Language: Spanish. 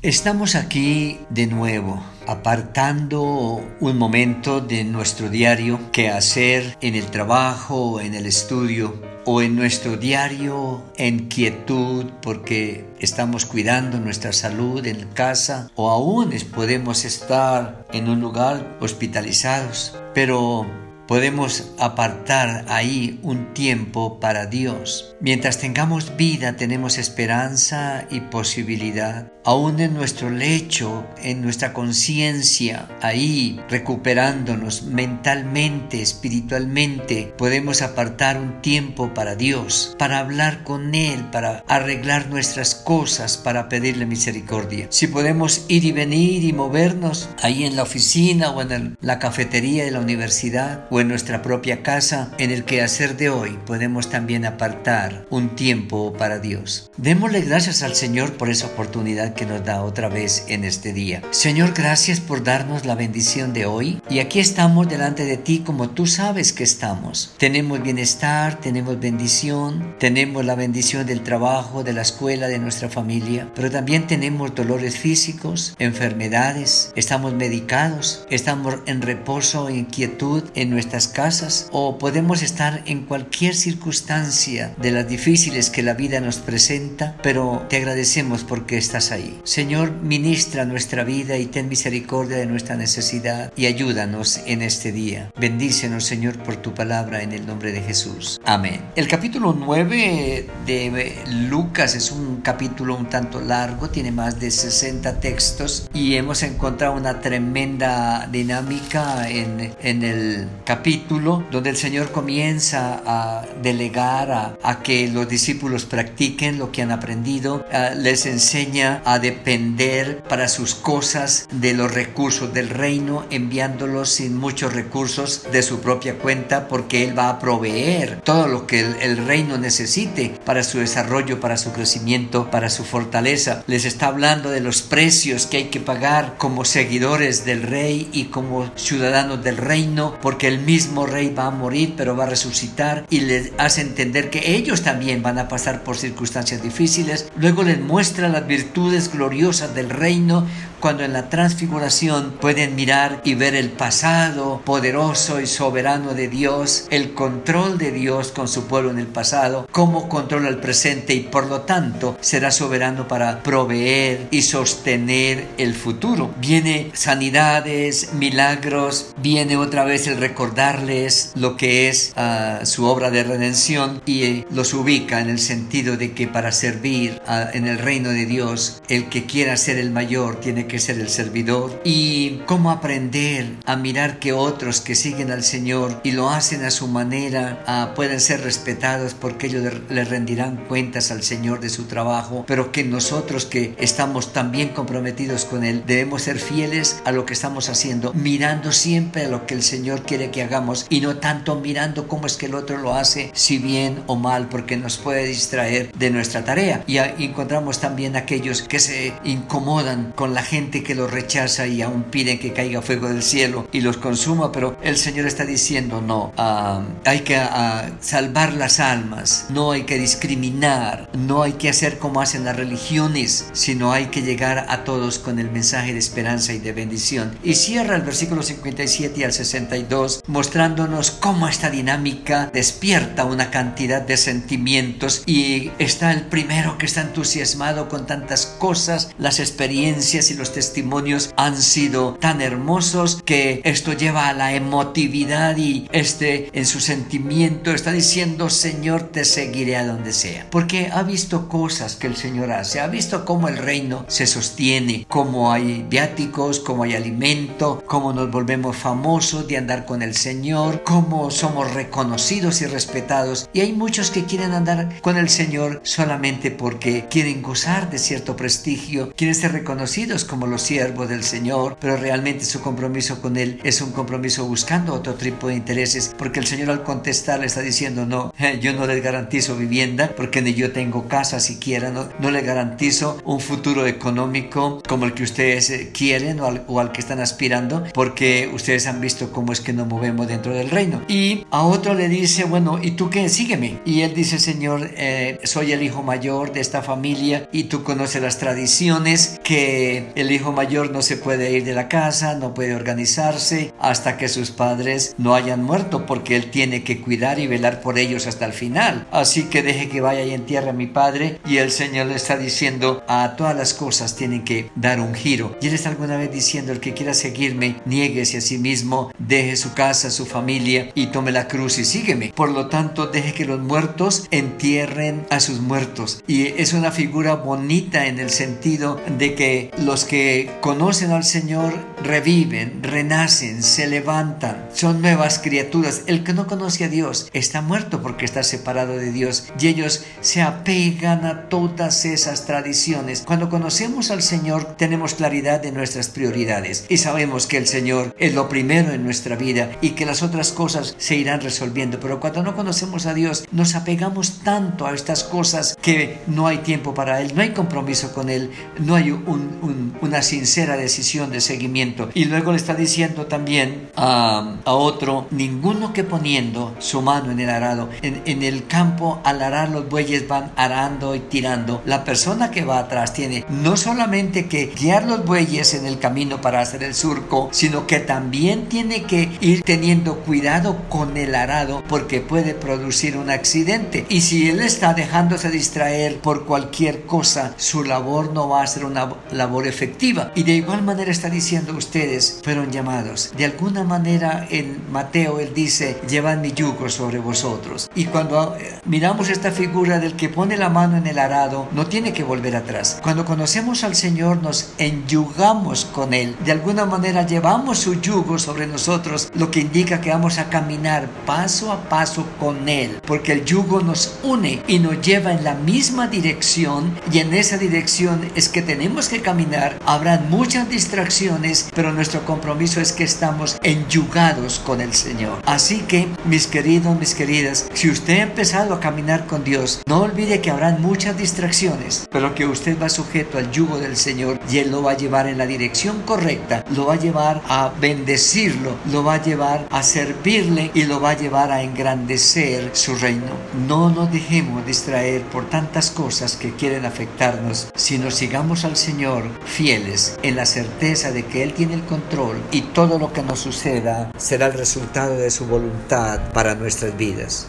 Estamos aquí de nuevo, apartando un momento de nuestro diario que hacer en el trabajo, en el estudio o en nuestro diario en quietud porque estamos cuidando nuestra salud en casa o aún podemos estar en un lugar hospitalizados. Pero podemos apartar ahí un tiempo para Dios. Mientras tengamos vida tenemos esperanza y posibilidad aún en nuestro lecho, en nuestra conciencia, ahí recuperándonos mentalmente, espiritualmente, podemos apartar un tiempo para Dios, para hablar con Él, para arreglar nuestras cosas, para pedirle misericordia. Si podemos ir y venir y movernos ahí en la oficina o en la cafetería de la universidad en nuestra propia casa, en el quehacer de hoy podemos también apartar un tiempo para Dios. Démosle gracias al Señor por esa oportunidad que nos da otra vez en este día. Señor, gracias por darnos la bendición de hoy y aquí estamos delante de ti como tú sabes que estamos. Tenemos bienestar, tenemos bendición, tenemos la bendición del trabajo, de la escuela, de nuestra familia, pero también tenemos dolores físicos, enfermedades, estamos medicados, estamos en reposo, en quietud en nuestras casas o podemos estar en cualquier circunstancia de las difíciles que la vida nos presenta, pero te agradecemos porque estás ahí. Señor, ministra nuestra vida y ten misericordia de nuestra necesidad y ayúdanos en este día. Bendícenos, Señor, por tu palabra en el nombre de Jesús. Amén. El capítulo 9 de Lucas es un capítulo un tanto largo, tiene más de 60 textos y hemos encontrado una tremenda dinámica en, en el capítulo donde el Señor comienza a delegar a, a que los discípulos practiquen lo que han aprendido, les enseña a depender para sus cosas de los recursos del reino, enviándolos sin muchos recursos de su propia cuenta, porque Él va a proveer todo lo que el, el reino necesite para su desarrollo, para su crecimiento, para su fortaleza. Les está hablando de los precios que hay que pagar como seguidores del rey y como ciudadanos del reino, porque el mismo rey va a morir, pero va a resucitar y les hace entender que ellos también van a pasar por circunstancias difíciles. Luego les muestra las virtudes gloriosas del reino cuando en la transfiguración pueden mirar y ver el pasado poderoso y soberano de Dios, el control de Dios con su pueblo en el pasado, cómo controla el presente y por lo tanto será soberano para proveer y sostener el futuro. Viene sanidades, milagros, viene otra vez el recordarles lo que es uh, su obra de redención y eh, los ubica en el sentido de que para servir uh, en el reino de Dios, el que quiera ser el mayor tiene que ser el servidor. Y cómo aprender a mirar que otros que siguen al Señor y lo hacen a su manera uh, pueden ser respetados porque ellos le rendirán cuentas al Señor de su trabajo, pero que nosotros que estamos también comprometidos con Él debemos ser fieles a lo que estamos haciendo, mirando siempre a lo que el Señor quiere que hagamos y no tanto mirando cómo es que el otro lo hace, si bien o mal, porque nos puede distraer de nuestra tarea. Y encontramos también aquellos que se incomodan con la gente que los rechaza y aún piden que caiga fuego del cielo y los consuma, pero el Señor está diciendo no, uh, hay que uh, salvar las almas, no hay que discriminar, no hay que hacer como hacen las religiones, sino hay que llegar a todos con el mensaje de esperanza y de bendición. Y cierra el versículo 57 al 62 mostrándonos cómo esta dinámica despierta una cantidad de sentimientos y está el primero que está entusiasmado con tantas cosas, las experiencias y los testimonios han sido tan hermosos que esto lleva a la emotividad y este en su sentimiento está diciendo Señor te seguiré a donde sea porque ha visto cosas que el Señor hace ha visto cómo el reino se sostiene cómo hay viáticos cómo hay alimento cómo nos volvemos famosos de andar con el Señor cómo somos reconocidos y respetados. Y hay muchos que quieren andar con el Señor solamente porque quieren gozar de cierto prestigio quieren ser reconocidos como los siervos del Señor pero realmente su compromiso con Él es un compromiso buscando otro tipo de intereses porque el Señor al contestar le está diciendo no yo no les garantizo vivienda porque ni yo tengo casa siquiera no, no les garantizo un futuro económico como el que ustedes eh, quieren o al, o al que están aspirando porque ustedes han visto cómo es que no movemos dentro del reino. Y a otro le dice, bueno, ¿y tú qué? Sígueme. Y él dice, Señor, eh, soy el hijo mayor de esta familia y tú conoces las tradiciones que el hijo mayor no se puede ir de la casa, no puede organizarse hasta que sus padres no hayan muerto porque él tiene que cuidar y velar por ellos hasta el final. Así que deje que vaya y entierre a mi padre y el Señor le está diciendo a todas las cosas tienen que dar un giro. Y él está alguna vez diciendo el que quiera seguirme, nieguese a sí mismo, deje su casa, su familia y tome la cruz y sígueme. Por lo tanto, deje que los muertos entierren a sus muertos. Y es una figura bonita en el sentido de que los que conocen al Señor reviven, renacen, se levantan, son nuevas criaturas. El que no conoce a Dios está muerto porque está separado de Dios y ellos se apegan a todas esas tradiciones. Cuando conocemos al Señor tenemos claridad de nuestras prioridades y sabemos que el Señor es lo primero en nuestra vida que las otras cosas se irán resolviendo. Pero cuando no conocemos a Dios nos apegamos tanto a estas cosas que no hay tiempo para Él, no hay compromiso con Él, no hay una sincera decisión de seguimiento. Y luego le está diciendo también a, otro, ninguno que poniendo su mano en el arado, en, en el campo al arar los bueyes van arando y tirando. La persona que va atrás tiene no solamente que guiar los bueyes en el camino para hacer el surco, sino que también tiene que ir teniendo cuidado con el arado porque puede producir un accidente. Y si él está dejándose distraer por cualquier cosa, su labor no va a ser una labor efectiva. Y de igual manera está diciendo ustedes fueron llamados. De alguna manera en Mateo él dice, llevad mi yugo sobre vosotros. Y cuando eh, miramos esta figura del que pone la mano en el arado, no tiene que volver atrás. Cuando conocemos al Señor nos enyugamos con Él. De alguna manera llevamos su yugo sobre nosotros, lo que indica que vamos a caminar paso a paso con Él. Porque el yugo nos une y nos lleva en la misma dirección y en esa dirección es que tenemos que caminar. Habrán muchas distracciones, pero nuestro compromiso es que estamos enyugados con el Señor. Así que, mis queridos, mis queridas, si usted ha empezado a caminar con Dios, no olvide que habrán muchas distracciones, pero que usted va sujeto al yugo del Señor y Él lo va a llevar en la dirección correcta, lo va a llevar a bendecirlo, lo va a llevar a servirle y lo va a llevar a engrandecer su reino. No nos dejemos distraer por tantas cosas que quieren afectarnos, sino sigamos al Señor fieles en la certeza de que Él tiene el control y todo lo que nos suceda será el resultado de su voluntad para nuestras vidas.